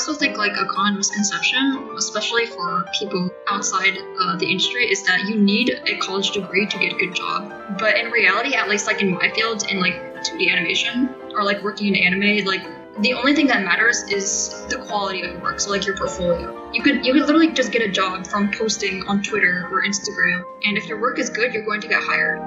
also think like a common misconception, especially for people outside uh, the industry, is that you need a college degree to get a good job. But in reality, at least like in my field, in like 2D animation or like working in anime, like the only thing that matters is the quality of your work. So like your portfolio. You could you could literally just get a job from posting on Twitter or Instagram, and if your work is good, you're going to get hired.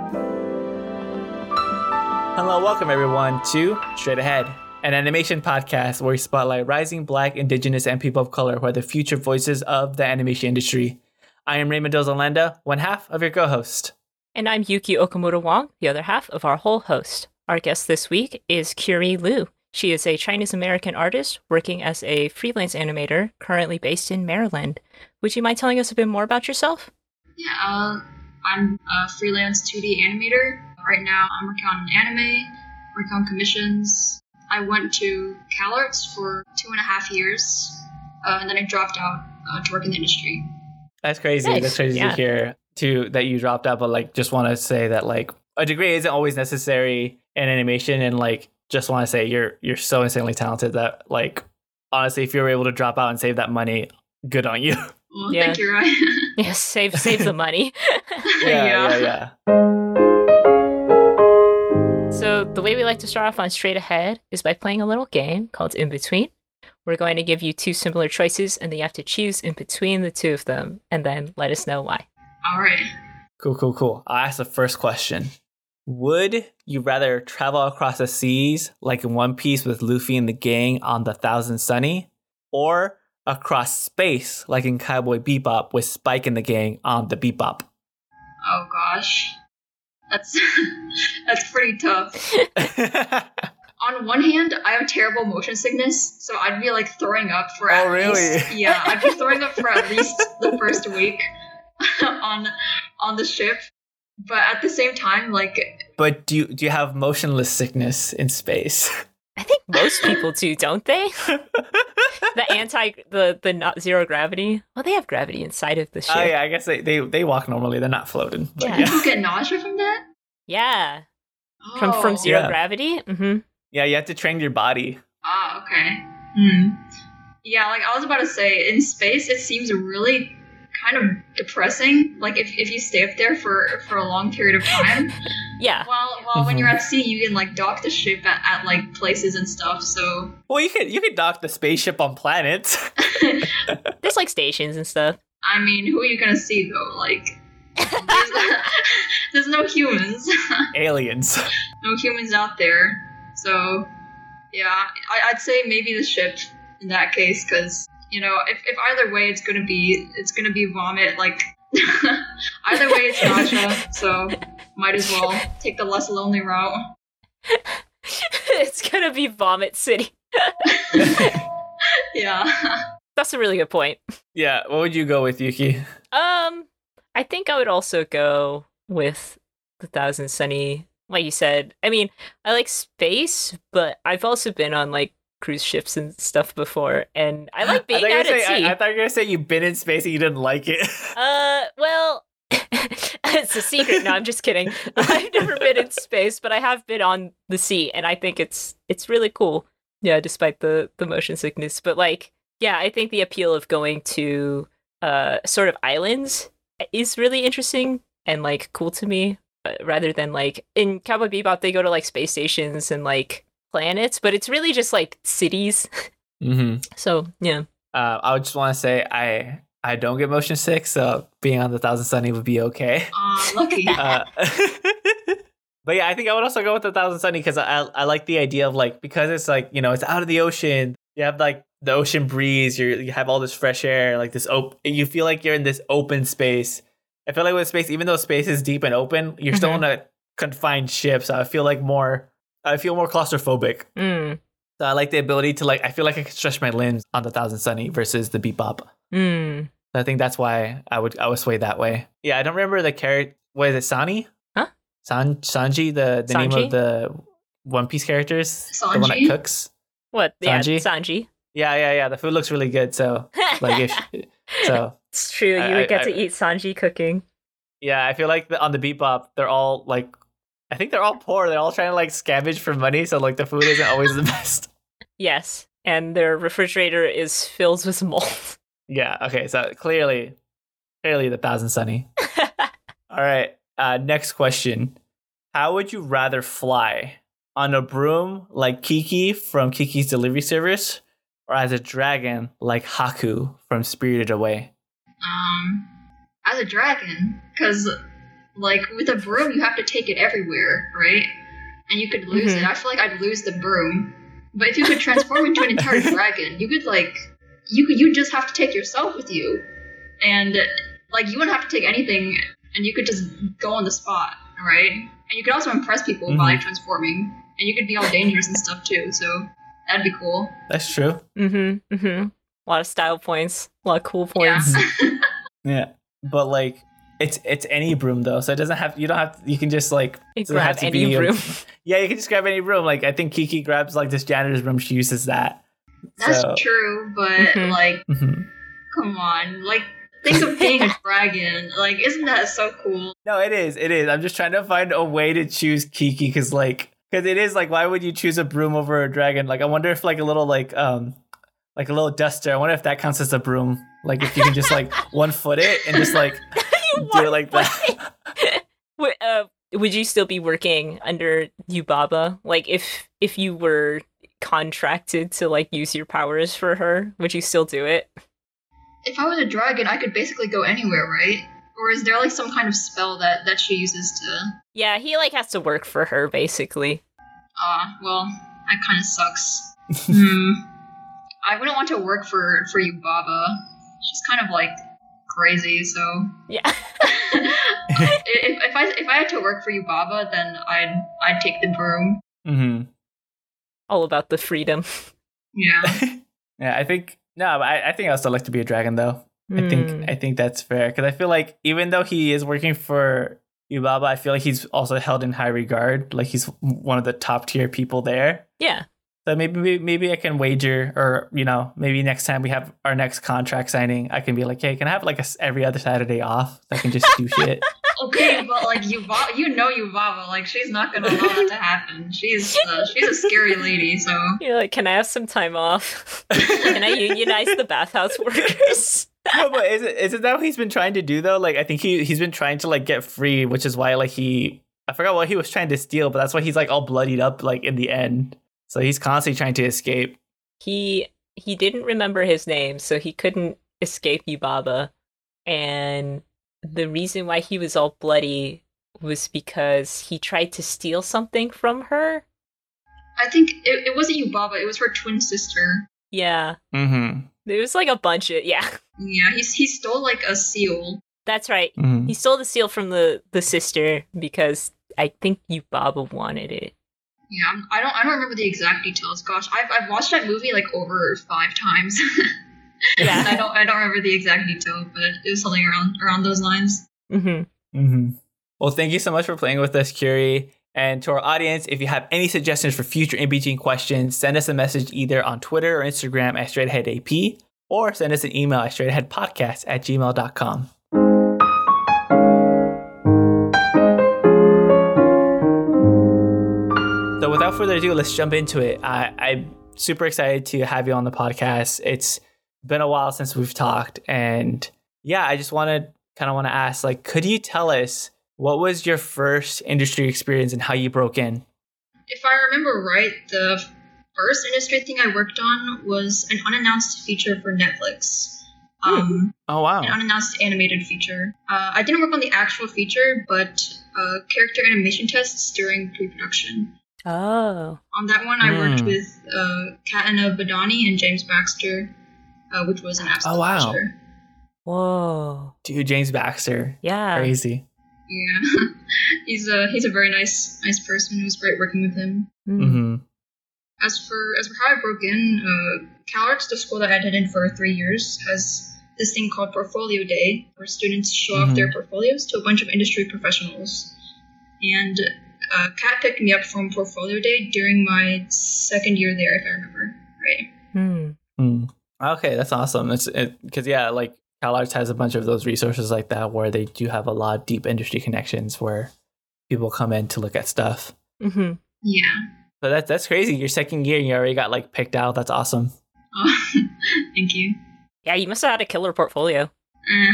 Hello, welcome everyone to Straight Ahead, an animation podcast where we spotlight rising Black, Indigenous, and people of color who are the future voices of the animation industry. I am Raymond Dozalanda, one half of your co-host. And I'm Yuki Okamura Wong, the other half of our whole host. Our guest this week is Curie Liu. She is a Chinese American artist working as a freelance animator, currently based in Maryland. Would you mind telling us a bit more about yourself? Yeah, uh, I'm a freelance 2D animator. Right now, I'm working on an anime, working on commissions. I went to CalArts for two and a half years, uh, and then I dropped out uh, to work in the industry. That's crazy. Nice. That's crazy Yeah. to hear too that you dropped out, but like just want to say that like a degree isn't always necessary in animation and like just want to say you're you're so insanely talented that like honestly if you were able to drop out and save that money, good on you. Well, Yeah. thank you, Ryan. Yes, save save the money. yeah, yeah, yeah. So, the way we like to start off on Straight Ahead is by playing a little game called In Between. We're going to give you two similar choices, and then you have to choose in between the two of them, and then let us know why. All right. Cool, cool, cool. I'll ask the first question. Would you rather travel across the seas like in One Piece with Luffy and the gang on the Thousand Sunny, or across space like in Cowboy Bebop with Spike and the gang on the Bebop? Oh gosh, that's that's pretty tough. On one hand, I have terrible motion sickness, so I'd be like throwing up for Oh, at really? least yeah, I'd be throwing up for at least the first week on on the ship. But at the same time, like but do you do you have motionless sickness in space? I think most people do, don't they? the anti, the the not zero gravity. Well, they have gravity inside of the ship. Oh yeah, I guess they, they they walk normally. They're not floating. But Yeah. yeah. people get nausea from that. Yeah, from from Oh. zero Yeah. gravity. hmm yeah, you have to train your body. Ah, okay. Hmm. Yeah, like I was about to say, in space, it seems really kind of depressing. Like if, if you stay up there for for a long period of time. Yeah, While while when Mhm. you're at sea, you can like dock the ship at, at like places and stuff. So Well, you could you could dock the spaceship on planets. there's like stations and stuff. I mean, who are you gonna see though? Like. There's, there's no humans, Aliens. no humans out there. So, yeah, I, I'd say maybe the ship in that case, because you know, if, if either way, it's gonna be it's gonna be vomit. Like either way, it's nausea. So might as well take the less lonely route. it's gonna be Vomit City. Yeah. That's a really good point. Yeah, what would you go with, Yuki? Um, I think I would also go with the Thousand Sunny. Like you said, I mean, I like space, but I've also been on like cruise ships and stuff before, and I like being you out at saying- sea. I, I thought you were gonna say you've been in space and you didn't like it. Uh, well, it's a secret. No, I'm just kidding. I've never been in space, but I have been on the sea, and I think it's it's really cool. Yeah, despite the the motion sickness, but like, yeah, I think the appeal of going to uh sort of islands is really interesting and like cool to me, uh, rather than like in Cowboy Bebop they go to like space stations and like planets, but it's really just like cities. mm-hmm. So yeah, uh, I would just want to say I I don't get motion sick, so being on the Thousand Sunny would be okay. Uh, lucky. Uh, but yeah, I think I would also go with the Thousand Sunny because I I like the idea of like because it's like you know it's out of the ocean. You have like the ocean breeze. You you have all this fresh air, like this open. You feel like you're in this open space. I feel like with space, even though space is deep and open, you're still Mhm. in a confined ship. So I feel like more. I feel more claustrophobic. mm, So I like the ability to like. I feel like I can stretch my limbs on the Thousand Sunny versus the Bebop. mm. I think that's why I would I would sway that way. Yeah, I don't remember the character. Was it, Sani? Huh? San Sanji, the the name of the One Piece characters, the one that Sanji? cooks. What? Yeah, Sanji? Sanji. Yeah, yeah, yeah. The food looks really good. So like, if so, it's true. You I- would get I- to eat Sanji cooking. yeah, I feel like the, on the Bebop, they're all like, I think they're all poor. They're all trying to like scavenge for money. So like, the food isn't always the best. Yes. and their refrigerator is filled with mold. Yeah. Okay. So clearly, clearly the Thousand Sunny. All right. Uh, next question: How would you rather fly on a broom like Kiki from Kiki's Delivery Service, or as a dragon like Haku from Spirited Away? Um, as a dragon, because like with a broom, you have to take it everywhere, right? And you could lose Mhm. it. I feel like I'd lose the broom. But if you could transform into an entire dragon, you could like you could you just have to take yourself with you, and like you wouldn't have to take anything, and you could just go on the spot, right? And you could also impress people by like transforming, and you could be all dangerous and stuff too. So that'd be cool. That's true. mm-hmm. Mm-hmm. A lot of style points. A lot of cool points. Yeah. Yeah. But like, it's it's any broom though, so it doesn't have. You don't have. You can just like. You doesn't have grab to any be a- room. Yeah, you can just grab any broom. Like I think Kiki grabs like this janitor's broom. She uses that. That's So- true, but Mhm. like Mhm. Come on, like think of being a dragon. Like, isn't that so cool? No, it is. It is. I'm just trying to find a way to choose Kiki because, like, because it is like, why would you choose a broom over a dragon? Like, I wonder if like a little like um like a little duster. I wonder if that counts as a broom. Like, if you can just like one foot it and just like do it like that. Would, uh, would you still be working under Yubaba? Like if if you were contracted to like use your powers for her, would you still do it? If I was a dragon, I could basically go anywhere, right? Or is there like some kind of spell that that she uses to? Yeah, he like has to work for her basically. Ah, well, that kind of sucks. hmm. I wouldn't want to work for for Yubaba. She's kind of like crazy, so Yeah. if, if I if I had to work for Yubaba, then I'd I'd take the broom. hmm All about the freedom. Yeah. Yeah, I think no, I, I think I would still like to be a dragon though. I Hmm. think I think that's fair because I feel like even though he is working for Yubaba, I feel like he's also held in high regard. Like he's one of the top tier people there. Yeah. So maybe maybe- maybe I can wager, or you know, maybe next time we have our next contract signing, I can be like, hey, can I have like a s every other Saturday off so I can just do shit? Okay, but like you, you know Yubaba, like she's not gonna allow that to happen. She's uh, she's a scary lady, so You're like, can I have some time off? can I unionize the bathhouse workers? no, but is it is it that what he's been trying to do though? Like I think he he's been trying to like get free, which is why like he I forgot what he was trying to steal, but that's why he's like all bloodied up like in the end. So he's constantly trying to escape. he he didn't remember his name, so he couldn't escape Yubaba. And the reason why he was all bloody was because he tried to steal something from her. I think it, it wasn't Yubaba, it was her twin sister. Yeah. Mm-hmm. There was like a bunch of yeah. Yeah, he's he stole like a seal. That's right. mm-hmm. He stole the seal from the the sister because I think Yubaba wanted it. Yeah, I'm, don't I don't remember the exact details. Gosh, I've I've watched that movie like over five times. Yeah. And I don't I don't remember the exact detail, but it was something around around those lines. hmm Mm-hmm. Well, thank you so much for playing with us, Curie. And to our audience, if you have any suggestions for future in between questions, send us a message either on Twitter or Instagram at straightaheadap or send us an email at straightaheadpodcast at gmail.com. without further ado, let's jump into it. I, I'm super excited to have you on the podcast. It's been a while since we've talked, and yeah, I just want to kind of want to ask, like, could you tell us what was your first industry experience and how you broke in? If I remember right, the first industry thing I worked on was an unannounced feature for Netflix. Um, Oh wow! an unannounced animated feature. Uh, I didn't work on the actual feature, but uh, character animation tests during pre-production. Oh. On that one, I worked Hmm. with uh, Katana Badani and James Baxter, uh, which was an absolute Oh, wow. pleasure. Whoa. Dude, James Baxter, Yeah. crazy. Yeah, he's a he's a very nice nice person. It was great working with him. Mm. hmm As for as for how I broke in, uh, CalArts, the school that I attended for three years, has this thing called Portfolio Day, where students show off Mhm. their portfolios to a bunch of industry professionals. And uh, Kat picked me up from Portfolio Day during my second year there, if I remember right. Mm. Mm. Okay, that's awesome. It's because yeah, like CalArts has a bunch of those resources like that where they do have a lot of deep industry connections where people come in to look at stuff. hmm Yeah. So that's that's crazy. Your second year, you already got like picked out. That's awesome. Oh, thank you. Yeah, you must have had a killer portfolio.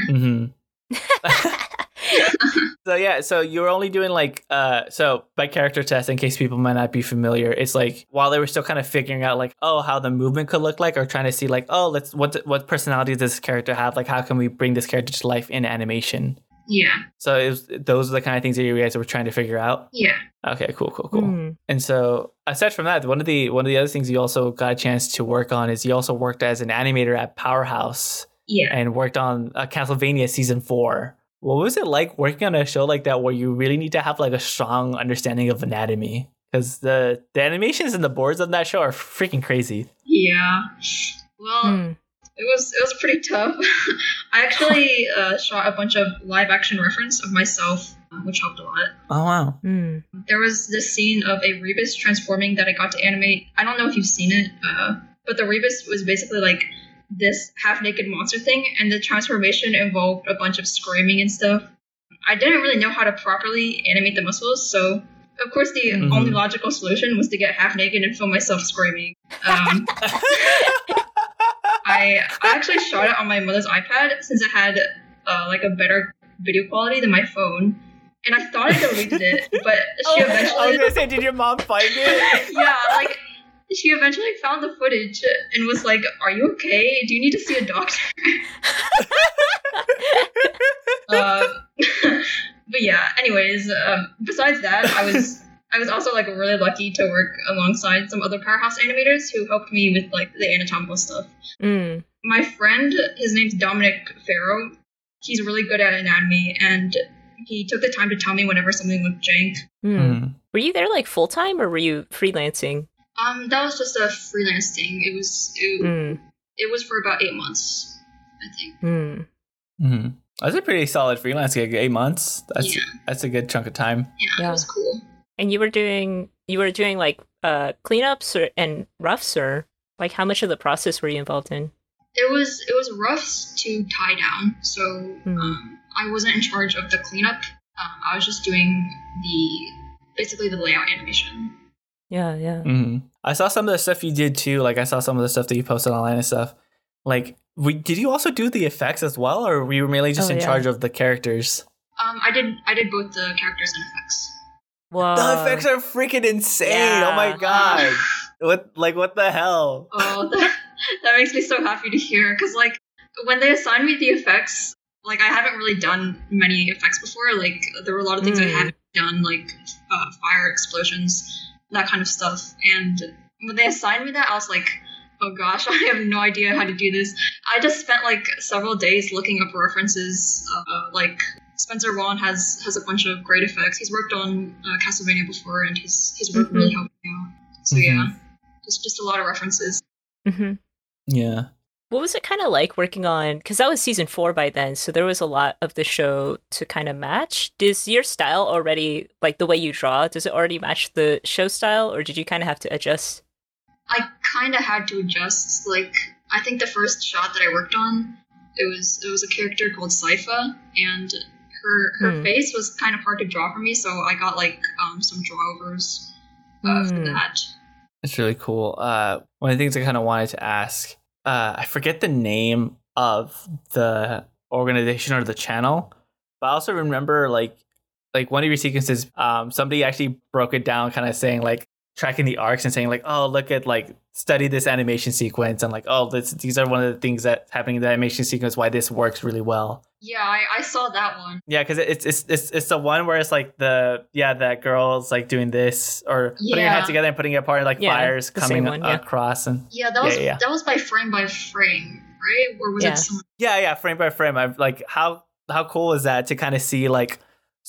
Eh. hmm so yeah, so you were only doing like uh so by character test in case people might not be familiar, it's like while they were still kind of figuring out like oh how the movement could look like or trying to see like oh let's what what personality does this character have like how can we bring this character to life in animation. Yeah, So it was, those are the kind of things that you guys were trying to figure out. yeah. Okay, cool, cool, cool. Hmm. And so aside from that, one of the one of the other things you also got a chance to work on is you also worked as an animator at Powerhouse Yeah. and worked on uh, Castlevania season four. What was it like working on a show like that where you really need to have like a strong understanding of anatomy? Because the the animations and the boards on that show are freaking crazy. Yeah. Well, Hmm. it was it was pretty tough. I actually uh, shot a bunch of live action reference of myself, uh, which helped a lot. Oh wow! Hmm. There was this scene of a Rebus transforming that I got to animate. I don't know if you've seen it, uh, but the Rebus was basically like this half naked monster thing, and the transformation involved a bunch of screaming and stuff. I didn't really know how to properly animate the muscles, so of course the Mhm. only logical solution was to get half naked and film myself screaming. Um, I I actually shot it on my mother's iPad since it had uh, like a better video quality than my phone, and I thought I deleted it, but she Oh, I was eventually gonna say, did your mom find it? yeah like she eventually found the footage and was like, "Are you okay? Do you need to see a doctor?" uh, but yeah. Anyways, um, besides that, I was. I was also like really lucky to work alongside some other powerhouse animators who helped me with like the anatomical stuff Hmm. my friend, his name's Dominic Farrow. He's really good at anatomy, and he took the time to tell me whenever something looked jank. Hmm. Were you there like full time or were you freelancing? Um, that was just a freelance thing. It was it, Hmm. it was for about eight months, I think. Hmm. hmm That's a pretty solid freelance gig. Eight months. That's Yeah. that's a good chunk of time. Yeah, Yeah. it was cool. And you were doing you were doing like uh cleanups or and roughs or like how much of the process were you involved in? It was it was roughs to tie down, so Hmm. um, I wasn't in charge of the cleanup. Um, I was just doing the basically the layout animation. Yeah, yeah. hmm I saw some of the stuff you did too. Like I saw some of the stuff that you posted online and stuff. Like, we, did you also do the effects as well, or were you mainly just Oh, in yeah. charge of the characters? Um, I did I did both the characters and effects. Whoa. the effects are freaking insane! Oh my god! what like what the hell? Oh, that, that makes me so happy to hear. Because, like, when they assigned me the effects, like, I haven't really done many effects before. Like, there were a lot of things I Mm. hadn't done, like uh, fire explosions, that kind of stuff. And when they assigned me that, I was like, oh gosh, I have no idea how to do this. I just spent, like, several days looking up references. Uh, like, Spencer Wan has has a bunch of great effects. He's worked on uh, Castlevania before, and his his work Mhm. really helped me out. So Mhm. yeah, just just a lot of references. hmm Yeah. What was it kind of like working on? Because that was season four by then, so there was a lot of the show to kind of match. Does your style already, like the way you draw, does it already match the show style, or did you kind of have to adjust? I kind of had to adjust. Like, I think the first shot that I worked on, it was it was a character called Sypha, and her her Hmm. face was kind of hard to draw for me, so I got like um, some drawovers uh, for Hmm. that. It's really cool. Uh, one of the things I kind of wanted to ask, uh, I forget the name of the organization or the channel, but I also remember like, like one of your sequences, um, somebody actually broke it down, kind of saying like tracking the arcs and saying like, oh, look at like study this animation sequence and like, oh, this, these are one of the things that's happening in the animation sequence, why this works really well. Yeah, I, I saw that one. Yeah, because it's it's it's it's the one where it's like the yeah that girl's like doing this or putting her Yeah. head together and putting it apart like Yeah, fires coming one, yeah. across and Yeah, that was yeah, yeah. that was by frame by frame, right? Or was Yeah. it some? yeah yeah frame by frame. I'm like how how cool is that to kind of see like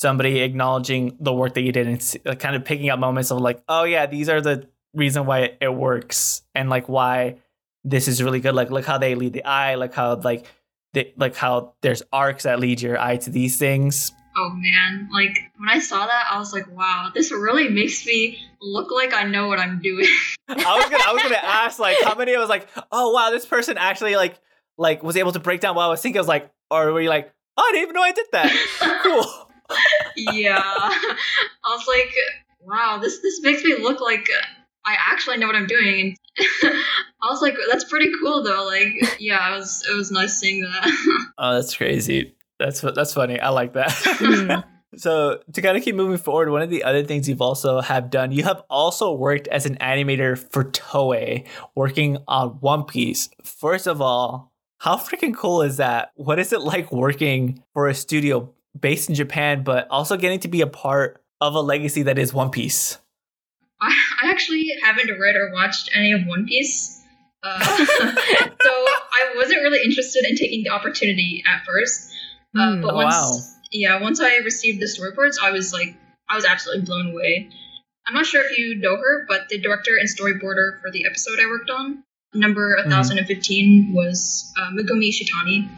somebody acknowledging the work that you did and kind of picking up moments of like oh yeah these are the reason why it, works and like why this is really good. Like look how they lead the eye. Like how like they, like how there's arcs that lead your eye to these things. Oh man, like when I saw that, I was like, wow, this really makes me look like I know what I'm doing. I was gonna I was gonna ask like how many I was like, oh wow, this person actually like like was able to break down what I was thinking. I was like, or were you like, oh, I didn't even know I did that. cool. Yeah, I was like, wow, this this makes me look like I actually know what I'm doing. And I was like, that's pretty cool though. Like, yeah, it was it was nice seeing that. Oh, that's crazy. That's that's funny. I like that. Mm. so to kind of keep moving forward, one of the other things you've also have done, you have also worked as an animator for Toei, working on One Piece. First of all, how freaking cool is that? What is it like working for a studio based in Japan, but also getting to be a part of a legacy that is One Piece? I, I actually haven't read or watched any of One Piece. Uh, so I wasn't really interested in taking the opportunity at first. Uh, Hmm. but once, wow. yeah, once I received the storyboards, I was like, I was absolutely blown away. I'm not sure if you know her, but the director and storyboarder for the episode I worked on, number 1015, was uh, Megumi Ishitani.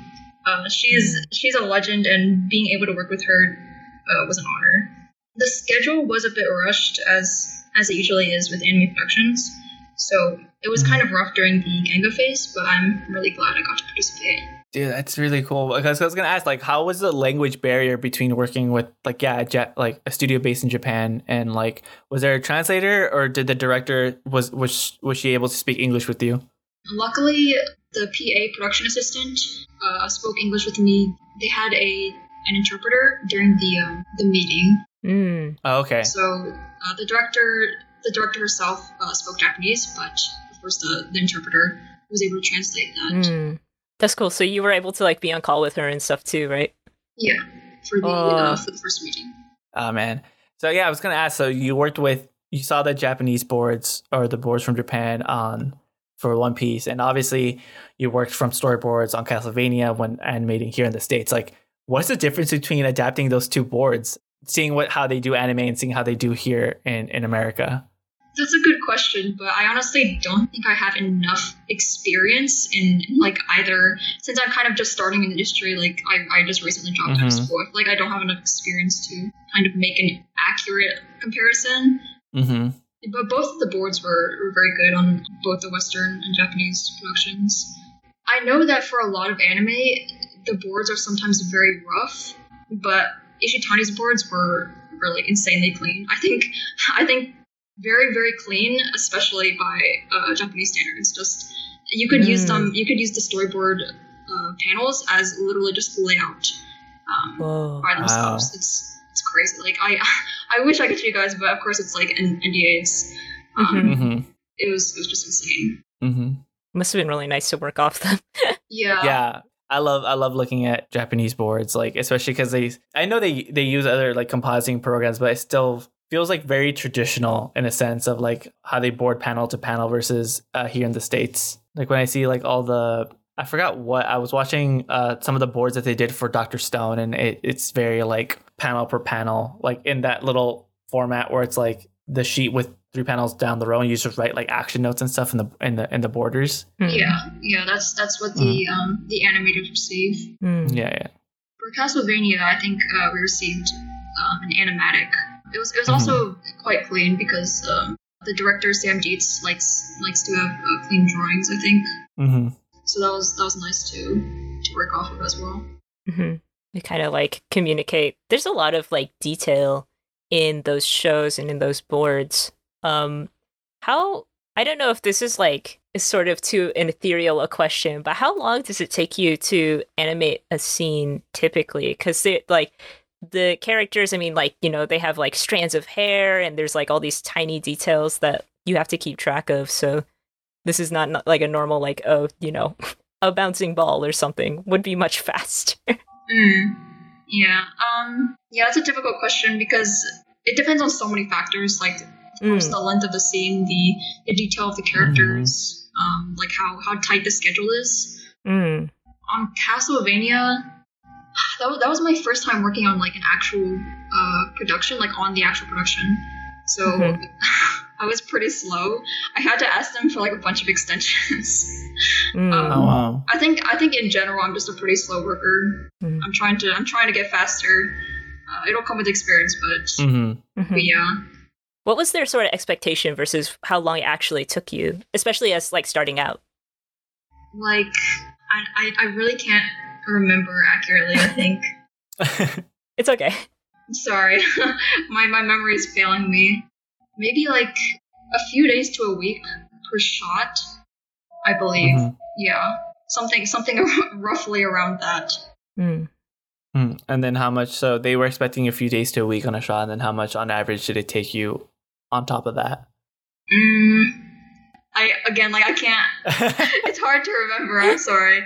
Uh, she's she's a legend, and being able to work with her uh, was an honor. The schedule was a bit rushed, as as it usually is with anime productions, so it was kind of rough during the genga phase. But I'm really glad I got to participate. Dude, that's really cool. Because I was gonna ask, like, how was the language barrier between working with, like, yeah, a jet, like a studio based in Japan, and like, was there a translator, or did the director was was was she able to speak English with you? Luckily, the PA production assistant uh, spoke English with me. They had a an interpreter during the um, the meeting. Mm. Oh, okay. So uh, the director the director herself uh, spoke Japanese, but of course the, the interpreter was able to translate that. Mm. That's cool. So you were able to like be on call with her and stuff too, right? Yeah, for the Oh. uh, for the first meeting. Oh man. So yeah, I was gonna ask. So you worked with, you saw the Japanese boards or the boards from Japan on for One Piece, and obviously you worked from storyboards on Castlevania when animating here in the states. Like, what's the difference between adapting those two boards, seeing what how they do anime and seeing how they do here in in America? That's a good question, but I honestly don't think I have enough experience in like either. Since I'm kind of just starting in the industry, like I, I just recently dropped out of Mhm. school. Like I don't have enough experience to kind of make an accurate comparison. Mm-hmm. But both of the boards were, were very good on both the Western and Japanese productions. I know that for a lot of anime, the boards are sometimes very rough, but Ishitani's boards were really insanely clean. I think, I think, very very clean, especially by uh, Japanese standards. Just you could use Mm. them, you could use the storyboard uh, panels as literally just layout um, Whoa. by themselves. It's it's crazy. Like I I wish I could show you guys, but of course it's like an NDA. It's um, Mhm. Mm-hmm. it was it was just insane. Mm-hmm. Must have been really nice to work off them. Yeah. yeah i love i love looking at japanese boards like especially because they i know they they use other like compositing programs but it still feels like very traditional in a sense of like how they board panel to panel versus uh, here in the states like when i see like all the i forgot what i was watching uh some of the boards that they did for dr stone and it, it's very like panel per panel like in that little format where it's like the sheet with three panels down the row and you just write like action notes and stuff in the in the in the borders Mm. Yeah, yeah, that's that's what the um the animators receive. Mm. yeah yeah For Castlevania, I think uh, we received um, an animatic. It was it was Mhm. also quite clean because um, the director Sam Deats likes likes to have uh, clean drawings. I think mm-hmm. So. That was that was nice to to work off of as well. hmm They kind of like communicate. There's a lot of like detail in those shows and in those boards. Um, how I don't know if this is like is sort of too an ethereal a question, but how long does it take you to animate a scene typically? Because they like the characters. I mean, like you know, they have like strands of hair, and there's like all these tiny details that you have to keep track of. So this is not, not like a normal like oh you know a bouncing ball or something would be much faster. Mm. Yeah. Um. Yeah, that's a difficult question because it depends on so many factors. Like, of course, Mm. the length of the scene, the the detail of the characters, um, like how how tight the schedule is. Mm. On Castlevania, that was, that was my first time working on like an actual uh, production, like on the actual production. So Mhm. I was pretty slow. I had to ask them for like a bunch of extensions. Mm. Um, Oh wow. I think I think in general I'm just a pretty slow worker. Mm. I'm trying to I'm trying to get faster. Uh, it'll come with experience, but, Mm-hmm. Mhm. but yeah. What was their sort of expectation versus how long it actually took you, especially as like starting out? Like I, I, I really can't remember accurately. I think. It's okay. Sorry, my my memory is failing me. Maybe like a few days to a week per shot, I believe. Mhm. Yeah, something something roughly around that. Mm. Hmm. And then how much? So they were expecting a few days to a week on a shot, and then how much on average did it take you on top of that? Mm, I again like I can't. it's hard to remember. I'm sorry.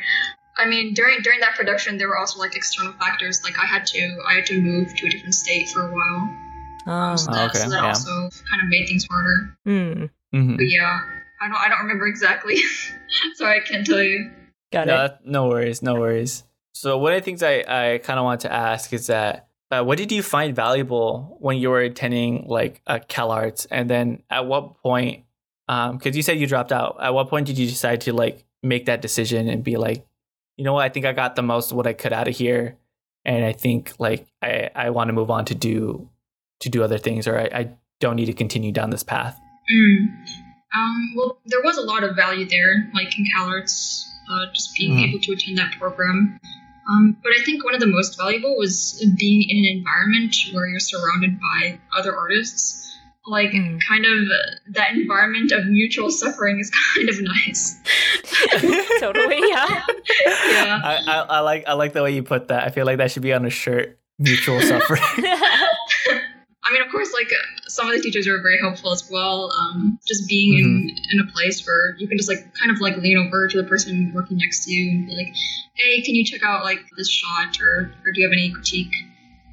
I mean, during during that production, there were also like external factors. Like I had to I had to move to a different state for a while. Oh. so that, okay, so that yeah. also kind of made things harder. Mm. Mhm. But yeah, I don't I don't remember exactly. sorry, I can't tell you. Got no, it. that- no worries, no worries. So one of the things I, I kind of want to ask is that uh, what did you find valuable when you were attending like uh, CalArts, and then at what point? Because you said you dropped out. At what point did you decide to like make that decision and be like, you know what, I think I got the most of what I could out of here, and I think like I I want to move on to do to do other things, or I, I don't need to continue down this path. Mm. Um, well, there was a lot of value there, like in CalArts, uh, just being Mhm. able to attend that program. Um, but I think one of the most valuable was being in an environment where you're surrounded by other artists. Like, Mm. kind of uh, that environment of mutual suffering is kind of nice. totally, yeah. Yeah. I, I I like I like the way you put that. I feel like that should be on a shirt. Mutual suffering. I mean, of course, like uh, some of the teachers are very helpful as well. Um, just being in, in a place where you can just like kind of like lean over to the person working next to you and be like, "Hey, can you check out like this shot, or or do you have any critique?"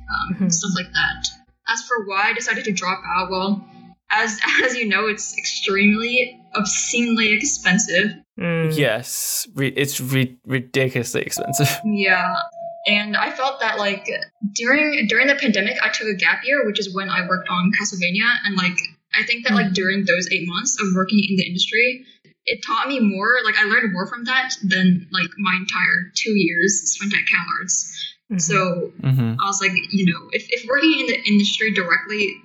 Um, Mhm. Stuff like that. As for why I decided to drop out, well, as as you know, it's extremely obscenely expensive. Mm. yes, re- it's re- ridiculously expensive. Yeah. And I felt that like during during the pandemic I took a gap year, which is when I worked on Castlevania and like I think that like during those eight months of working in the industry, it taught me more, like I learned more from that than like my entire two years spent at CalArts. Mhm. So hmm I was like, you know, if, if working in the industry directly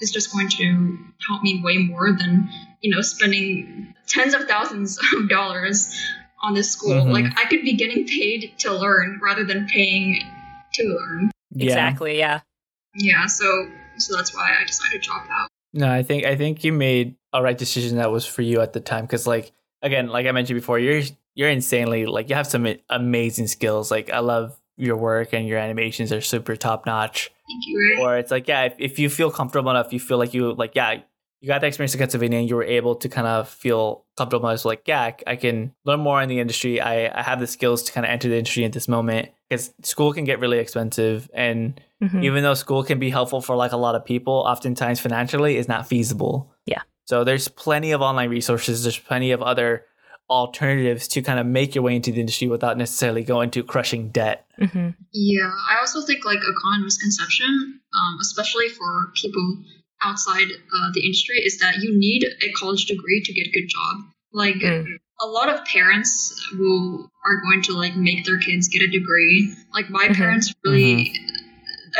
is just going to help me way more than, you know, spending tens of thousands of dollars on this school, Mhm. like I could be getting paid to learn rather than paying to learn. Yeah. Exactly, yeah. Yeah, so so that's why I decided to drop out. No, I think I think you made a right decision that was for you at the time. Because like again, like I mentioned before, you're you're insanely like you have some amazing skills. Like I love your work and your animations are super top notch. Thank you, Ray. Or it's like yeah, if, if you feel comfortable enough, you feel like you like yeah. You got the experience in Castlevania, and you were able to kind of feel comfortable. I was like, yeah, I- I can learn more in the industry. I, I have the skills to kind of enter the industry at this moment because school can get really expensive, and Mhm. even though school can be helpful for like a lot of people, oftentimes financially is not feasible. Yeah. So there's plenty of online resources. There's plenty of other alternatives to kind of make your way into the industry without necessarily going to crushing debt. Mhm. Yeah, I also think like a common misconception, um, especially for people outside uh, the industry, is that you need a college degree to get a good job. Like Mm. a lot of parents will are going to like make their kids get a degree. Like my Mhm. parents really.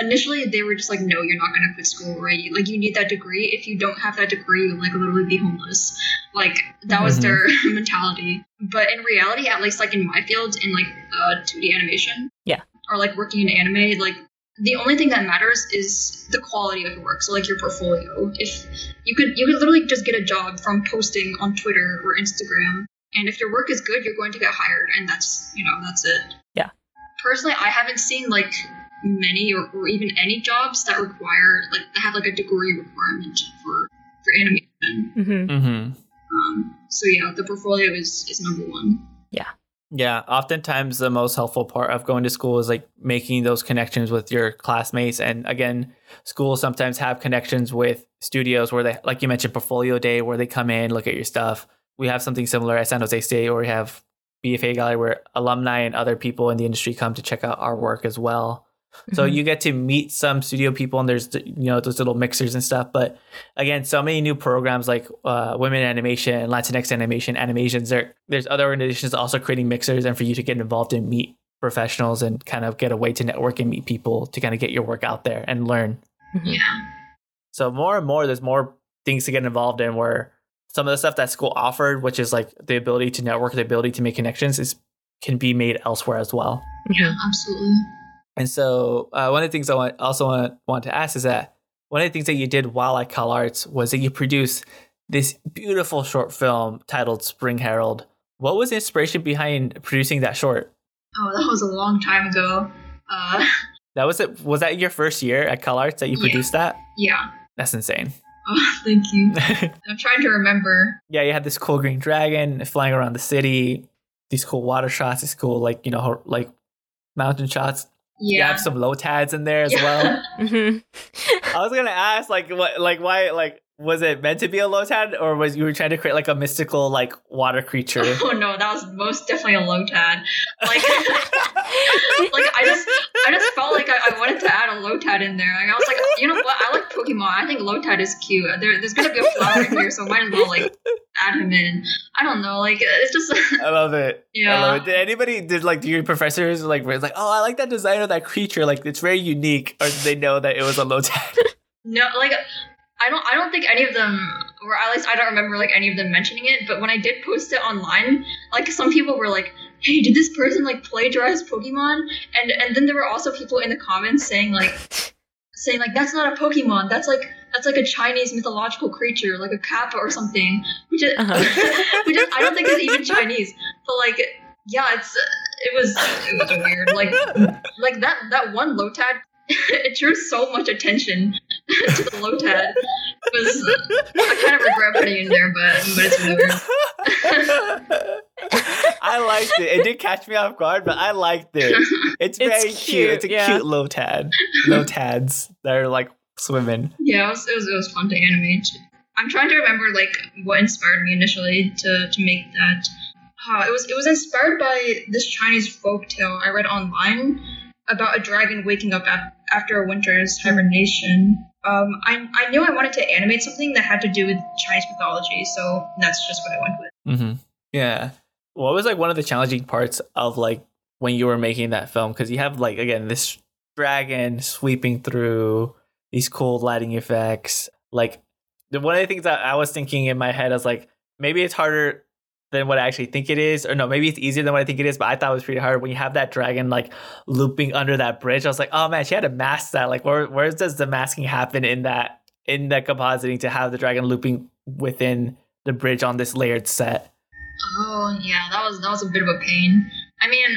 Initially, they were just like, "No, you're not going to quit school, right? Like, you need that degree. If you don't have that degree, you'll like literally be homeless." Like, that was Mhm. their mentality. But in reality, at least like in my field, in like uh, 2D animation, yeah, or like working in anime, like the only thing that matters is the quality of your work. So like your portfolio. If you could you could literally just get a job from posting on Twitter or Instagram. And if your work is good, you're going to get hired and that's you know, that's it. Yeah. Personally I haven't seen like many or, or even any jobs that require like that have like a degree requirement for for animation. Mhm. Mm-hmm. Um, so yeah, the portfolio is is number one. Yeah, oftentimes the most helpful part of going to school is like making those connections with your classmates. And again, schools sometimes have connections with studios where they, like you mentioned, portfolio day, where they come in, look at your stuff. We have something similar at San Jose State, where we have BFA Gallery, where alumni and other people in the industry come to check out our work as well. So Mhm. you get to meet some studio people, and there's you know those little mixers and stuff. But again, so many new programs like uh, Women Animation, Latinx Animation, Animations. There, there's other organizations also creating mixers, and for you to get involved and meet professionals and kind of get a way to network and meet people to kind of get your work out there and learn. Mhm. Yeah. So more and more, there's more things to get involved in. Where some of the stuff that school offered, which is like the ability to network, the ability to make connections, is can be made elsewhere as well. Yeah, absolutely. And so uh, one of the things I want, also want, want to ask is that one of the things that you did while at CalArts was that you produced this beautiful short film titled Spring Herald. What was the inspiration behind producing that short? Oh, that was a long time ago. Uh, That was it. Was that your first year at CalArts that you Yeah. produced that? yeah. That's insane. Oh, thank you. I'm trying to remember. yeah, you had this cool green dragon flying around the city. These cool water shots. These cool like you know like mountain shots. You have some Lotads in there as Yeah. well. hmm I was gonna ask like what like why like was it meant to be a Lotad or was you were trying to create like a mystical like water creature? Oh no, that was most definitely a Lotad. Like, like I just, I just felt like I, I wanted to add a Lotad in there. Like, I was like, you know what? I like Pokemon. I think Lotad is cute. There, there's gonna be a flower in here, so might as well like add him in. I don't know. Like, it's just, I love it. yeah. I love it. Did anybody did like do your professors like were like, oh, I like that design of that creature. Like it's very unique, or did they know that it was a Lotad? No, like I don't I don't think any of them or at least I don't remember like any of them mentioning it, but when I did post it online, like some people were like, "Hey, did this person like plagiarize Pokemon?" And and then there were also people in the comments saying like saying like that's not a Pokemon. That's like that's like a Chinese mythological creature, like a kappa or something. Which is Uh-huh. which is, I don't think is even Chinese. But like yeah, it's it was it was weird. Like like that that one Lotad it drew so much attention to the Lotad. It was I kind of regret putting it in there, but but it's weird. I liked it. It did catch me off guard, but I liked it. It's It's very cute. cute, It's a yeah. cute Lotad. Low tads that are like swimming. Yeah, it was, it was it was fun to animate. I'm trying to remember like what inspired me initially to to make that. Uh, it was it was inspired by this Chinese folk tale I read online about a dragon waking up after a winter's hibernation. Um, I I knew I wanted to animate something that had to do with Chinese mythology, so that's just what I went with. Mm-hmm. Yeah. What was like one of the challenging parts of like when you were making that film? Because you have like again this dragon sweeping through these cool lighting effects. Like one of the things that I was thinking in my head, is like, maybe it's harder than what I actually think it is, or no, maybe it's easier than what I think it is. But I thought it was pretty hard when you have that dragon like looping under that bridge. I was like, oh man, she had to mask that. Like, where where does the masking happen in that in that compositing to have the dragon looping within the bridge on this layered set? Oh yeah, that was that was a bit of a pain. I mean,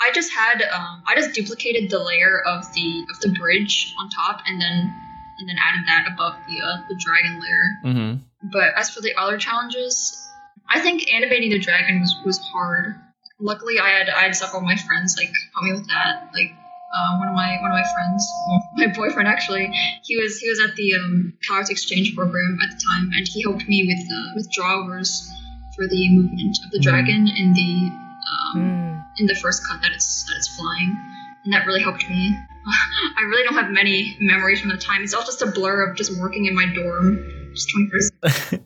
I just had um, I just duplicated the layer of the of the bridge on top, and then and then added that above the uh, the dragon layer. Mm-hmm. But as for the other challenges, I think animating the dragon was, was hard. Luckily, I had I had several of my friends like help me with that. Like uh, one of my one of my friends, well, my boyfriend actually, he was he was at the um, CalArts exchange program at the time, and he helped me with uh, with drawovers for the movement of the Mhm. dragon in the um, Mm. in the first cut that it's that it's flying, and that really helped me. I really don't have many memories from the time. It's all just a blur of just working in my dorm, just twenty first.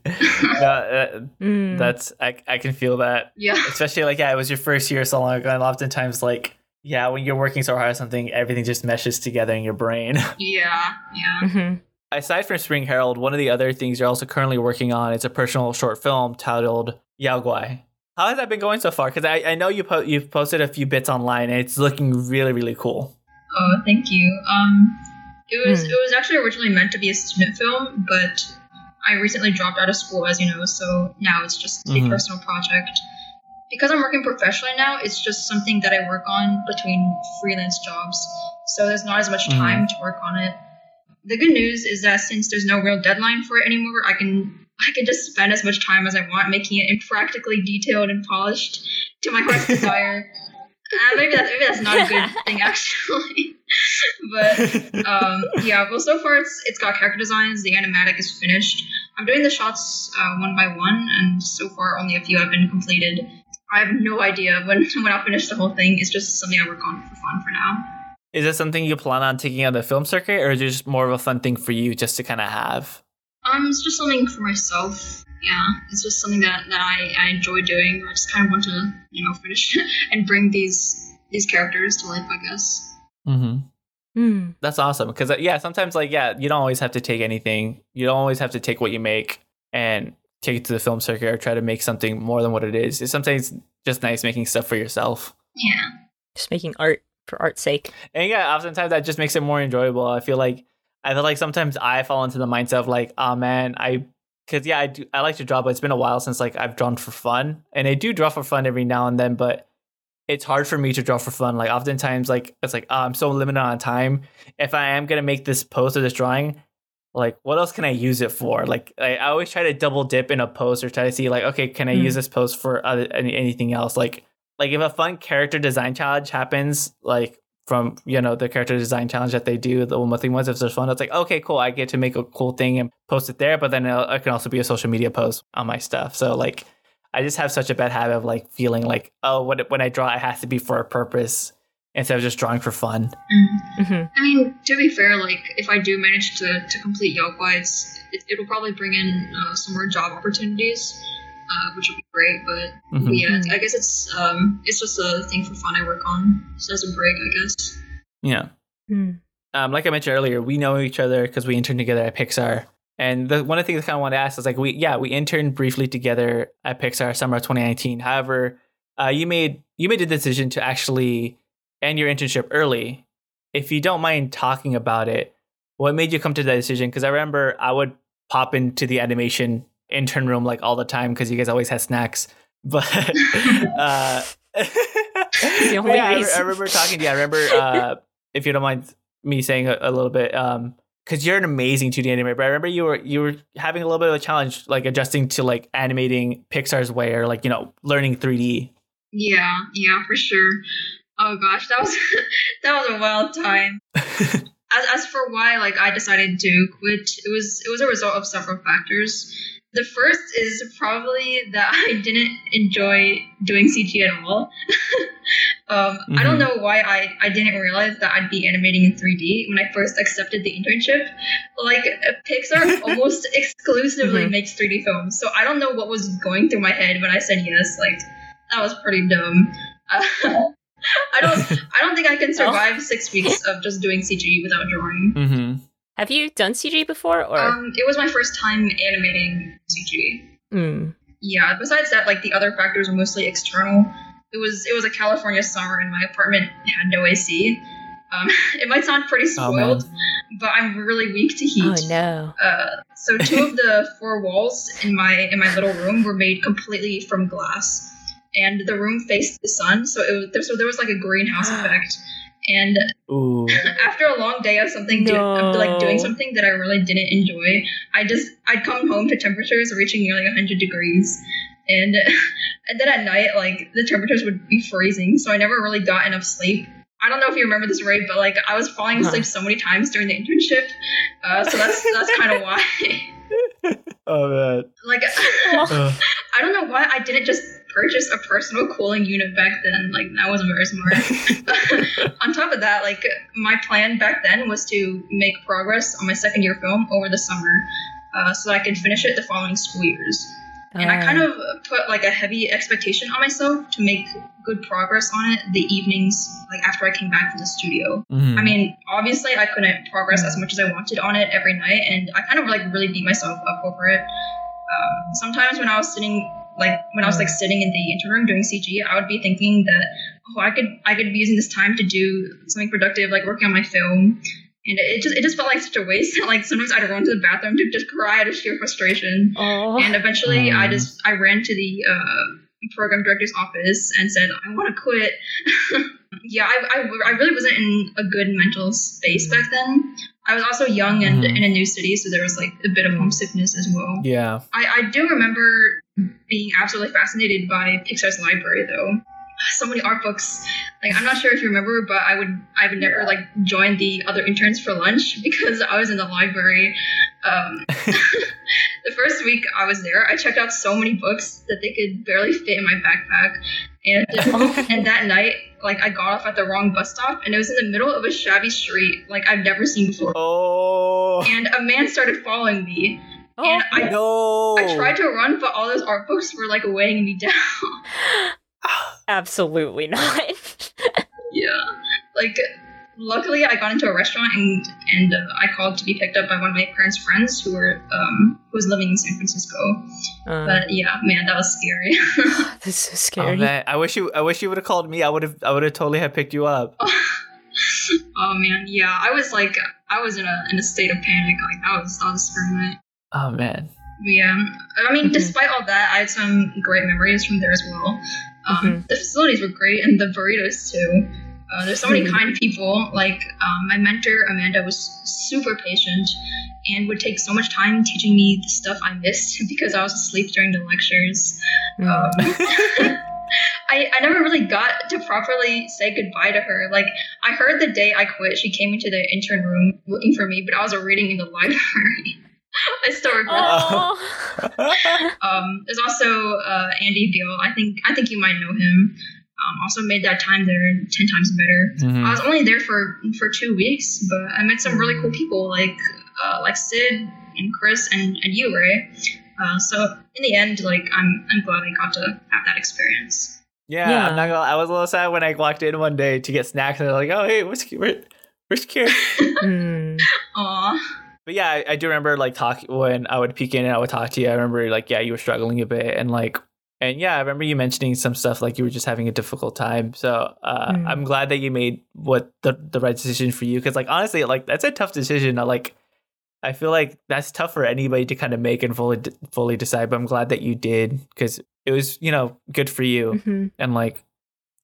yeah, uh, Mm. that's I, I can feel that Yeah. especially like yeah it was your first year so long ago and oftentimes like yeah when you're working so hard on something everything just meshes together in your brain Yeah, yeah. Mm-hmm. aside from spring herald one of the other things you're also currently working on is a personal short film titled yao guai how has that been going so far because I, I know you po- you've posted a few bits online and it's looking really really cool Oh, thank you. Um, it was Hmm. it was actually originally meant to be a student film, but I recently dropped out of school, as you know, so now it's just Mhm. a personal project. Because I'm working professionally now, it's just something that I work on between freelance jobs, so there's not as much Mhm. time to work on it. The good news is that since there's no real deadline for it anymore, I can I can just spend as much time as I want making it impractically detailed and polished to my heart's desire. Uh, maybe that maybe that's not a good thing actually, but um, yeah. Well, so far it's it's got character designs. The animatic is finished. I'm doing the shots uh, one by one, and so far only a few have been completed. I have no idea when when I'll finish the whole thing. It's just something I work on for fun for now. is this something you plan on taking on the film circuit or is it just more of a fun thing for you just to kind of have Um, it's just something for myself. Yeah, it's just something that, that I, I enjoy doing. I just kind of want to, you know, finish and bring these these characters to life. I guess. mm-hmm. Mm. That's awesome because yeah, sometimes like yeah, you don't always have to take anything. You don't always have to take what you make and take it to the film circuit or try to make something more than what it is. It's sometimes just nice making stuff for yourself. Yeah. Just making art for art's sake. And yeah, oftentimes that just makes it more enjoyable. I feel like I feel like sometimes I fall into the mindset of like, oh man, I Cause yeah, I do. I like to draw, but it's been a while since like I've drawn for fun, and I do draw for fun every now and then. But it's hard for me to draw for fun. Like oftentimes, like it's like oh, I'm so limited on time. If I am gonna make this post or this drawing, like what else can I use it for? Like I, I always try to double dip in a post or try to see like okay, can I Mm. use this post for other, any, anything else? Like like if a fun character design challenge happens, like from you know the character design challenge that they do, the one thing was if there's fun, it's like okay, cool, I get to make a cool thing and post it there. But then it'll- it can also be a social media post on my stuff. So like I just have such a bad habit of like feeling like oh, when when I draw, it has to be for a purpose instead of just drawing for fun. Mm. hmm I mean, to be fair, like if I do manage to, to complete Yaogui, it's it, it'll probably bring in uh, some more job opportunities, uh, which would be great. But Mhm. yeah, I guess it's um it's just a thing for fun I work on, so as a break, I guess. Yeah. Mm. um, like I mentioned earlier, we know each other because we interned together at Pixar. And the one of the things I kind of want to ask is like we yeah we interned briefly together at Pixar summer of 2019. However, uh, you made you made a decision to actually end your internship early. If you don't mind talking about it, what made you come to that decision? Because I remember I would pop into the animation intern room like all the time because you guys always had snacks. But uh, the only yeah, I. I remember talking to you. I remember uh, if you don't mind me saying a, a little bit, um, because you're an amazing 2D animator. But I remember you were you were having a little bit of a challenge, like adjusting to like animating Pixar's way, or like you know learning 3D. Yeah, yeah, for sure. Oh gosh, that was that was a wild time. As, as for why like I decided to quit, it was it was a result of several factors. The first is probably that I didn't enjoy doing CG at all. um, I don't Mhm. know why I, I didn't realize that I'd be animating in 3D when I first accepted the internship. Like Pixar almost exclusively Mhm. makes 3D films, so I don't know what was going through my head when I said yes. Like that was pretty dumb. Uh, I don't I don't think I can survive six weeks of just doing CG without drawing. mm-hmm. Have you done CG before, or? Um, it was my first time animating CG. Mm. Yeah. Besides that, like the other factors were mostly external. It was it was a California summer, and my apartment had no AC. Um, it might sound pretty Oh, spoiled, but I'm really weak to heat. Oh no. Uh, so two of the four walls in my in my little room were made completely from glass, and the room faced the sun, so it was there, so there was like a greenhouse effect. And Ooh. after a long day of something do, of, like doing something that I really didn't enjoy, I just I'd come home to temperatures reaching nearly 100 degrees. And and then at night like the temperatures would be freezing, so I never really got enough sleep. I don't know if you remember this right, but like I was falling Huh. asleep so many times during the internship. Uh, so that's that's kind of why. Oh man. like Ugh. I didn't just purchase a personal cooling unit back then. Like that wasn't very smart. on top of that, like my plan back then was to make progress on my second year film over the summer, uh, so that I could finish it the following school years. And I kind Uh, of put like a heavy expectation on myself to make good progress on it the evenings, like after I came back from the studio. Mhm. I mean, obviously, I couldn't progress as much as I wanted on it every night, and I kind of like really beat myself up over it. Um, sometimes when I was sitting, like when I was like sitting in the intern room doing CG, I would be thinking that oh, I could I could be using this time to do something productive, like working on my film. And it just it just felt like such a waste. like sometimes I'd run to the bathroom to just cry out of sheer frustration. oh. And eventually, I Mm. just I ran to the uh, program director's office and said I want to quit. yeah, I, I, I really wasn't in a good mental space back then. I was also young and Mhm. in a new city, so there was like a bit of homesickness as well. yeah. I, I do remember being absolutely fascinated by Pixar's library though. So many art books. Like I'm not sure if you remember, but I would I would never like join the other interns for lunch because I was in the library. Um, the first week I was there, I checked out so many books that they could barely fit in my backpack. And and that night, like I got off at the wrong bus stop, and it was in the middle of a shabby street like I've never seen before. Oh. And a man started following me, Oh. and I no. I tried to run, but all those art books were like weighing me down. Absolutely not. yeah, like luckily I got into a restaurant and and uh, I called to be picked up by one of my parents' friends who were um who was living in San Francisco. Uh, But yeah, man, that was scary. this is so Oh, scary. man. I wish you. I wish you would have called me. I would have. I would have totally have picked you up. oh man, yeah, I was like I was in a in a state of panic. Like that was that was a scary night. Oh man. Yeah, I mean, Mhm. despite all that, I had some great memories from there as well. Um, Mhm. The facilities were great, and the burritos too. Uh, there's so many Mhm. kind people. Like um, my mentor Amanda was super patient and would take so much time teaching me the stuff I missed because I was asleep during the lectures. Mm. Um, I, I never really got to properly say goodbye to her. Like I heard the day I quit, she came into the intern room looking for me, but I was reading in the library. I still regret Oh. um, there's also uh, Andy Beal. I think I think you might know him. Um, also made that time there ten times better. Mhm. I was only there for for two weeks, but I met some really cool people like uh, like Sid and Chris and, and you, Ray. Uh, so in the end, like I'm I'm glad I got to have that experience. Yeah, Yeah. I'm not gonna. I was a little sad when I walked in one day to get snacks, and they're like, "Oh, hey, where's where, where's Kieran?" Mm. Aw, But yeah, I, I do remember like talking when I would peek in and I would talk to you. I remember like yeah, you were struggling a bit, and like and yeah, I remember you mentioning some stuff like you were just having a difficult time. So uh, Mm. I'm glad that you made what the the right decision for you because like honestly, like that's a tough decision. I like. I feel like that's tough for anybody to kind of make and fully fully decide. But I'm glad that you did because it was you know good for you Mhm. and like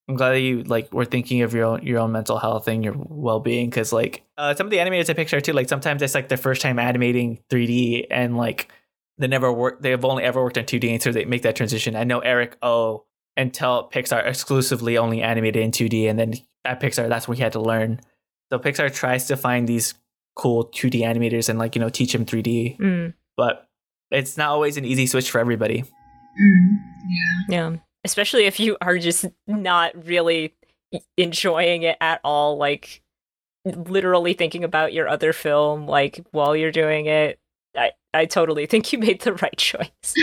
I'm glad that you like were thinking of your own your own mental health and your well being because like uh, some of the animators I picture too like sometimes it's like their first time animating 3D and like they never work they've only ever worked on 2D and so they make that transition. I know Eric O until Pixar exclusively only animated in 2D and then at Pixar that's when he had to learn. So Pixar tries to find these cool 2D animators and like you know teach them 3D, Mm. but it's not always an easy switch for everybody. Mm, yeah. Yeah. Especially if you are just not really enjoying it at all, like literally thinking about your other film, like while you're doing it. I, I totally think you made the right choice.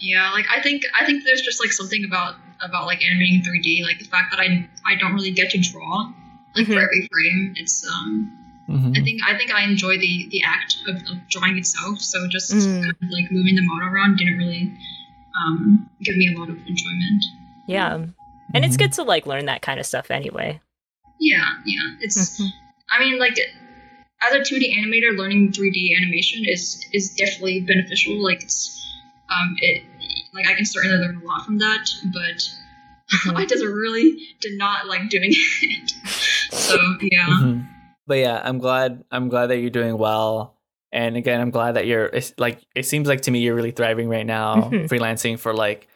Yeah, like I think I think there's just like something about about like animating 3D, like the fact that I I don't really get to draw like Mhm. for every frame. It's um Mhm. I think I think I enjoy the the act of, of drawing itself. So just Mm. kind of, like moving the model around didn't really um give me a lot of enjoyment. Yeah. And it's Mhm. good to like learn that kind of stuff anyway. Yeah, yeah. It's Mhm. I mean like as a 2D animator, learning 3D animation is is definitely beneficial. Like it's um it like I can certainly learn a lot from that, but. I just really did not like doing it. so yeah. Mhm. But yeah, I'm glad. I'm glad that you're doing well. And again, I'm glad that you're it's like. It seems like to me you're really thriving right now, Mhm. freelancing for like,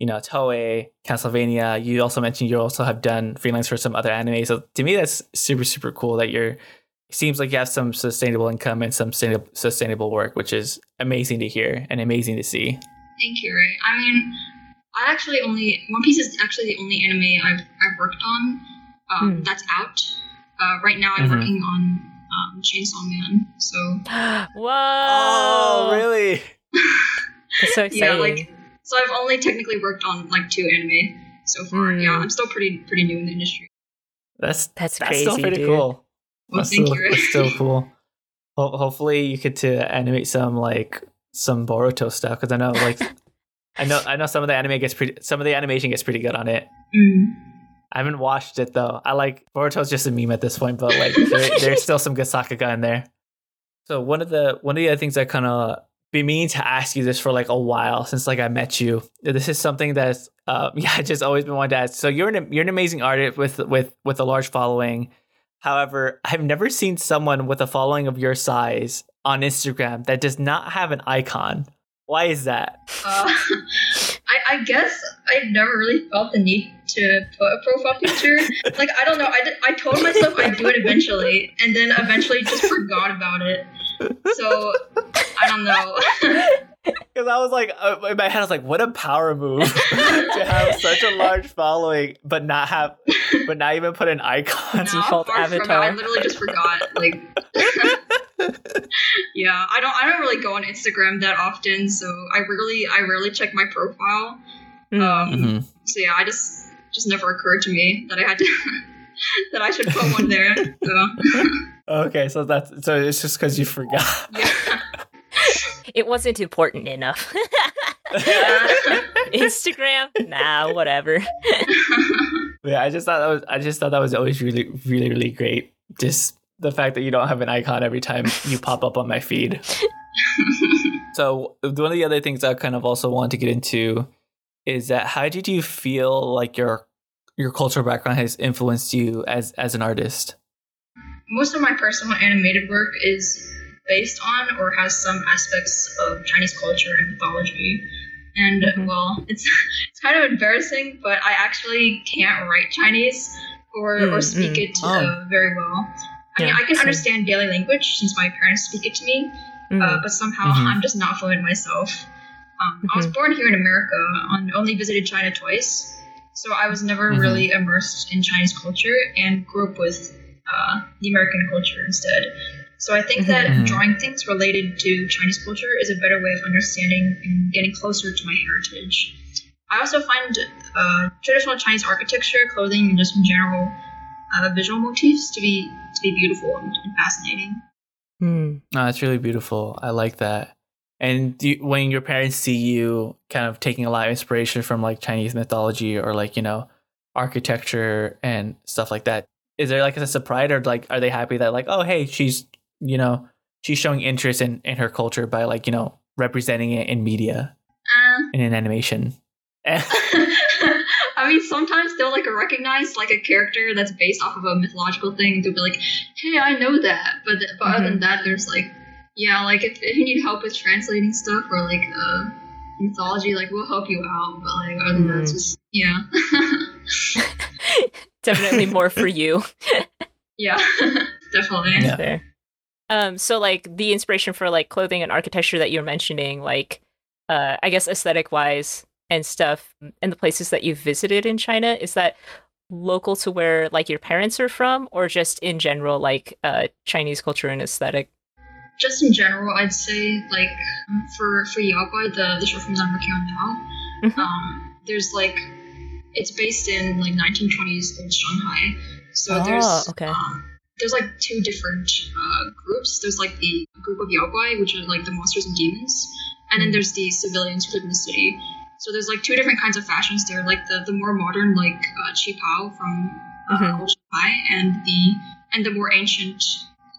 you know, Toei, Castlevania. You also mentioned you also have done freelance for some other anime. So to me, that's super super cool that you're. It seems like you have some sustainable income and some sustainable sustainable work, which is amazing to hear and amazing to see. Thank you, Ray. I mean, I actually only One Piece is actually the only anime I've I've worked on um, Hmm. that's out. Uh, right now, I'm Mhm. working on um, Chainsaw Man. So Whoa! Oh, really? That's so exciting. yeah, like so I've only technically worked on like two anime so far. Hmm. Yeah, I'm still pretty pretty new in the industry. That's That's that's still pretty dude. cool. Well, That's thank still, you, that's still cool. Ho- hopefully, you get to animate some like some Boruto stuff because I know like I know I know some of the anime gets pretty some of the animation gets pretty good on it. Mm. I haven't watched it though. I like Boruto's just a meme at this point, but like there, there's still some good Sakuga in there. So one of the one of the other things I kind of been meaning to ask you this for like a while since like I met you. This is something that's uh, yeah, I just always been wanting to ask. So you're an you're an amazing artist with with with a large following. However, I've never seen someone with a following of your size on Instagram that does not have an icon. Why is that? Uh, I, I guess I've never really felt the need to put a profile picture. Like I don't know. I, did- I told myself I'd do it eventually, and then eventually just forgot about it. So I don't know. Because I was like, uh, in my head, I was like, what a power move to have such a large following, but not have, but not even put an icon. No, default far from it. avatar. I literally just forgot. Like, yeah, I don't. I don't really go on Instagram that often, so I really, I rarely check my profile. Mm. Um, Mhm. So yeah, I just, just never occurred to me that I had to, that I should put one there. So Okay, so that's so it's just because you forgot. yeah. It wasn't important enough. Yeah. Instagram? Nah, whatever. yeah, I just thought that was I just thought that was always really, really, really great. Just the fact that you don't have an icon every time you pop up on my feed. So one of the other things I kind of also want to get into is that how did you feel like your your cultural background has influenced you as as an artist? Most of my personal animated work is based on or has some aspects of Chinese culture and mythology. And Mhm. well, it's it's kind of embarrassing, but I actually can't write Chinese or or Mm, speak mm. it Oh. uh, very well. I mean, I can understand daily language since my parents speak it to me, Mm. uh, but somehow Mhm. I'm just not fluent myself. Um, I was born here in America and only visited China twice, so I was never Mhm. really immersed in Chinese culture and grew up with uh, the American culture instead. So I think that Mhm. drawing things related to Chinese culture is a better way of understanding and getting closer to my heritage. I also find uh, traditional Chinese architecture, clothing, and just in general uh, visual motifs to be to be beautiful and, and fascinating. Mm. No, it's really beautiful. I like that. And do you, when your parents see you kind of taking a lot of inspiration from like Chinese mythology or like, you know, architecture and stuff like that, is there like a sense of pride or like are they happy that like, oh hey, she's you know, she's showing interest in, in her culture by like, you know, representing it in media Um, and in animation. I mean, sometimes they'll like recognize like a character that's based off of a mythological thing. They'll be like, "Hey, I know that," but th- but other than that, there's like, yeah, like if, if you need help with translating stuff or like uh, mythology, like we'll help you out. But like other than that, it's Mhm. just yeah, Definitely more for you. yeah, definitely. Yeah. There. Um, so like the inspiration for like clothing and architecture that you're mentioning, like uh I guess aesthetic wise and stuff and the places that you've visited in China, is that local to where like your parents are from or just in general like uh Chinese culture and aesthetic? Just in general, I'd say like um, for for Yaogui, the the short film that I'm working on now, Mhm. um, there's like it's based in like 1920s old Shanghai. So Oh, there's okay. um, there's like two different uh, groups. There's like the group of Yaogui, which are like the monsters and demons, and then Mm. there's the civilians who live in the city. So there's like two different kinds of fashions there, like the, the more modern like uh, qipao from uh, Mhm. old Shanghai, and the and the more ancient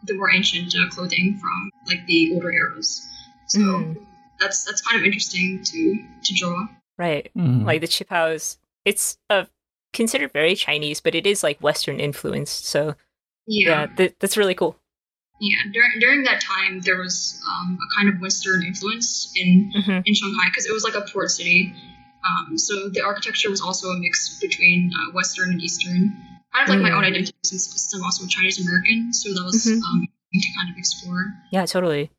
the more ancient uh, clothing from like the older eras. So Mm. that's that's kind of interesting to to draw. Right. Mhm. Like the qipaos, it's uh, considered very Chinese, but it is like Western influenced. So Yeah, yeah, th- that's really cool. Yeah. During during that time, there was um, a kind of Western influence in hmm in Shanghai because it was like a port city. Um, so the architecture was also a mix between uh, Western and Eastern. Kind of like my Mm. own identity since, since I'm also Chinese American. So that was Mhm. um, to kind of explore. Yeah, totally.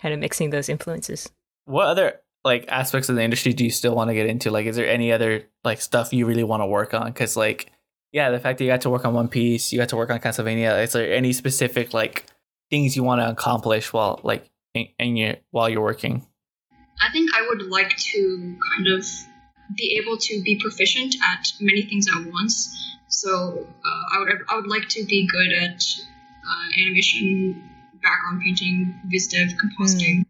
Kind of mixing those influences. what other like aspects of the industry do you still want to get into? Like, is there any other like stuff you really want to work on? Because like, yeah, the fact that you got to work on One Piece, you got to work on Castlevania. Is there any specific like things you want to accomplish while like in, in your while you're working? I think I would like to kind of be able to be proficient at many things at once. So uh, I would I would like to be good at uh, animation, background painting, vis dev, compositing.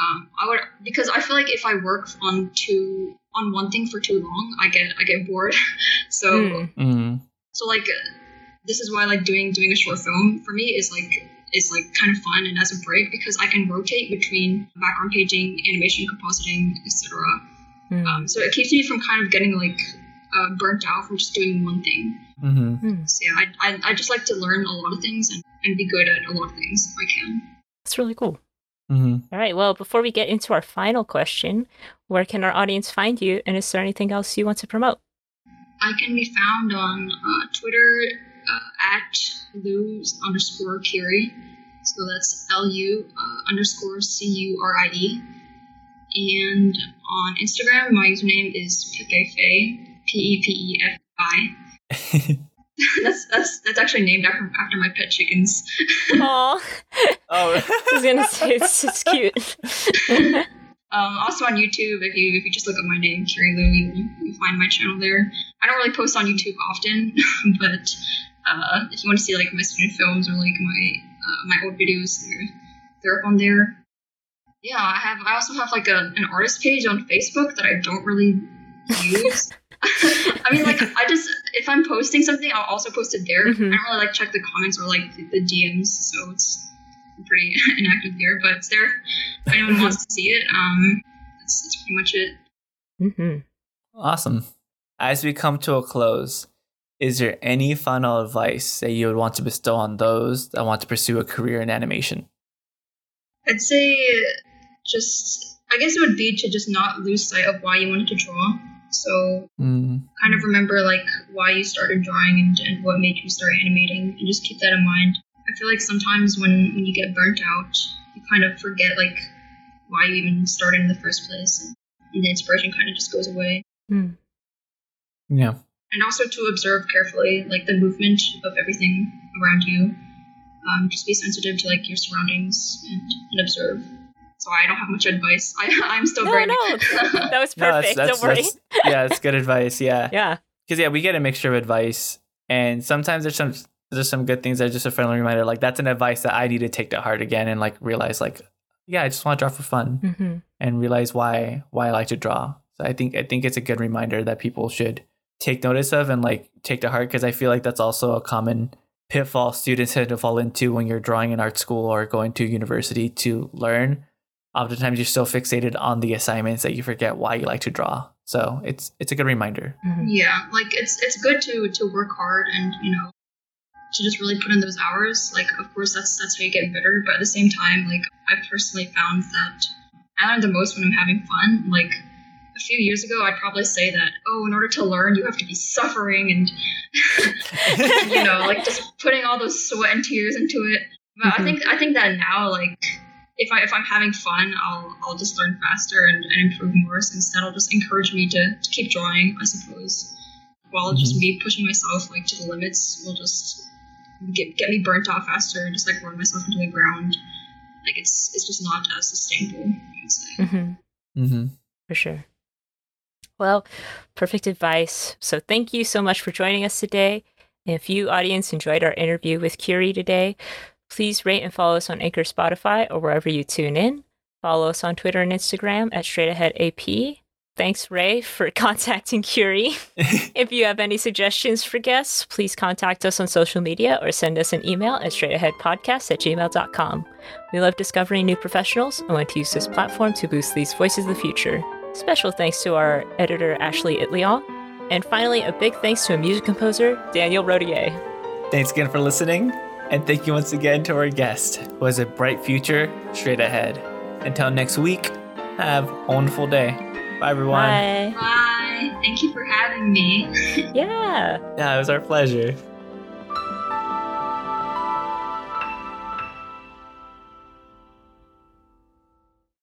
Um, I would because I feel like if I work on two on one thing for too long, I get I get bored. so Mm. Mm. so like uh, this is why like doing doing a short film for me is like is like kind of fun and as a break because I can rotate between background painting, animation, compositing, etc. Mm. Um, so it keeps me from kind of getting like uh, burnt out from just doing one thing. hmm Mm. So yeah, I, I, I just like to learn a lot of things and, and be good at a lot of things if I can. That's really cool. hmm All right. Well, before we get into our final question, where can our audience find you? And is there anything else you want to promote? I can be found on uh, Twitter uh, at Lu underscore Curie. So that's L U uh, underscore C U R I E. And on Instagram, my username is Pepe Faye, P E P E F I. that's that's that's actually named after after my pet chickens. Aw, oh, I was gonna say it's, it's cute. Um, also on YouTube, if you if you just look up my name, Curie Lu, you you find my channel there. I don't really post on YouTube often, but uh, if you want to see like my student films or like my uh, my old videos, they're they're up on there. Yeah, I have. I also have like a, an artist page on Facebook that I don't really use. I mean, like I just if I'm posting something, I'll also post it there. Mhm. I don't really like check the comments or like the, the DMs, so it's pretty inactive there. but it's there. If anyone wants to see it, um, that's, that's pretty much it. Mm-hmm. Awesome. As we come to a close, is there any final advice that you would want to bestow on those that want to pursue a career in animation? I'd say just, I guess it would be to just not lose sight of why you wanted to draw. So Mm, kind of remember like why you started drawing and, and what made you start animating and just keep that in mind. I feel like sometimes when, when you get burnt out, you kind of forget like why you even started in the first place and, and the inspiration kind of just goes away. Mm. yeah. And also to observe carefully like the movement of everything around you um, just be sensitive to like your surroundings and, and observe so i don't have much advice I, i'm still No, green no, that was No, perfect. that's- Don't worry. that's- yeah, it's good advice. Yeah. yeah. because yeah, we get a mixture of advice, and sometimes there's some there's some good things that are just a friendly reminder. Like that's an advice that I need to take to heart again and like realize like, yeah, I just want to draw for fun Mm-hmm. and realize why why I like to draw. So I think I think it's a good reminder that people should take notice of and like take to heart because I feel like that's also a common pitfall students tend to fall into when you're drawing in art school or going to university to learn. Oftentimes you're so fixated on the assignments that you forget why you like to draw. So it's it's a good reminder. Mm-hmm. yeah like it's it's good to to work hard and you know to just really put in those hours like of course that's that's how you get better but at the same time like i personally found that i learn the most when i'm having fun like a few years ago i'd probably say that oh in order to learn you have to be suffering and you know, like just putting all those sweat and tears into it. But I Mhm. think I think that now, like, if I if I'm having fun, I'll I'll just learn faster and, and improve more. Since that'll just encourage me to, to keep drawing, I suppose. While just me pushing myself like to the limits will just get get me burnt out faster and just like run myself into the ground. Like it's it's just not as sustainable. I would say. Mm-hmm. Mm-hmm. For sure. Well, perfect advice. So thank you so much for joining us today. If you, audience, enjoyed our interview with Curie today, please rate and follow us on Anchor, Spotify, or wherever you tune in. Follow us on Twitter and Instagram at Straight Ahead AP. Thanks, Ray, for contacting Curie. if you have any suggestions for guests, please contact us on social media or send us an email at straightaheadpodcast at gmail.com. We love discovering new professionals and want to use this platform to boost these voices of the future. Special thanks to our editor, Ashley Itliong. And finally, a big thanks to a music composer, Daniel Rodier. Thanks again for listening, and thank you once again to our guest, who has a bright future straight ahead. Until next week, have a wonderful day. Bye, everyone. Bye. Bye. Thank you for having me. Yeah. Yeah, it was our pleasure.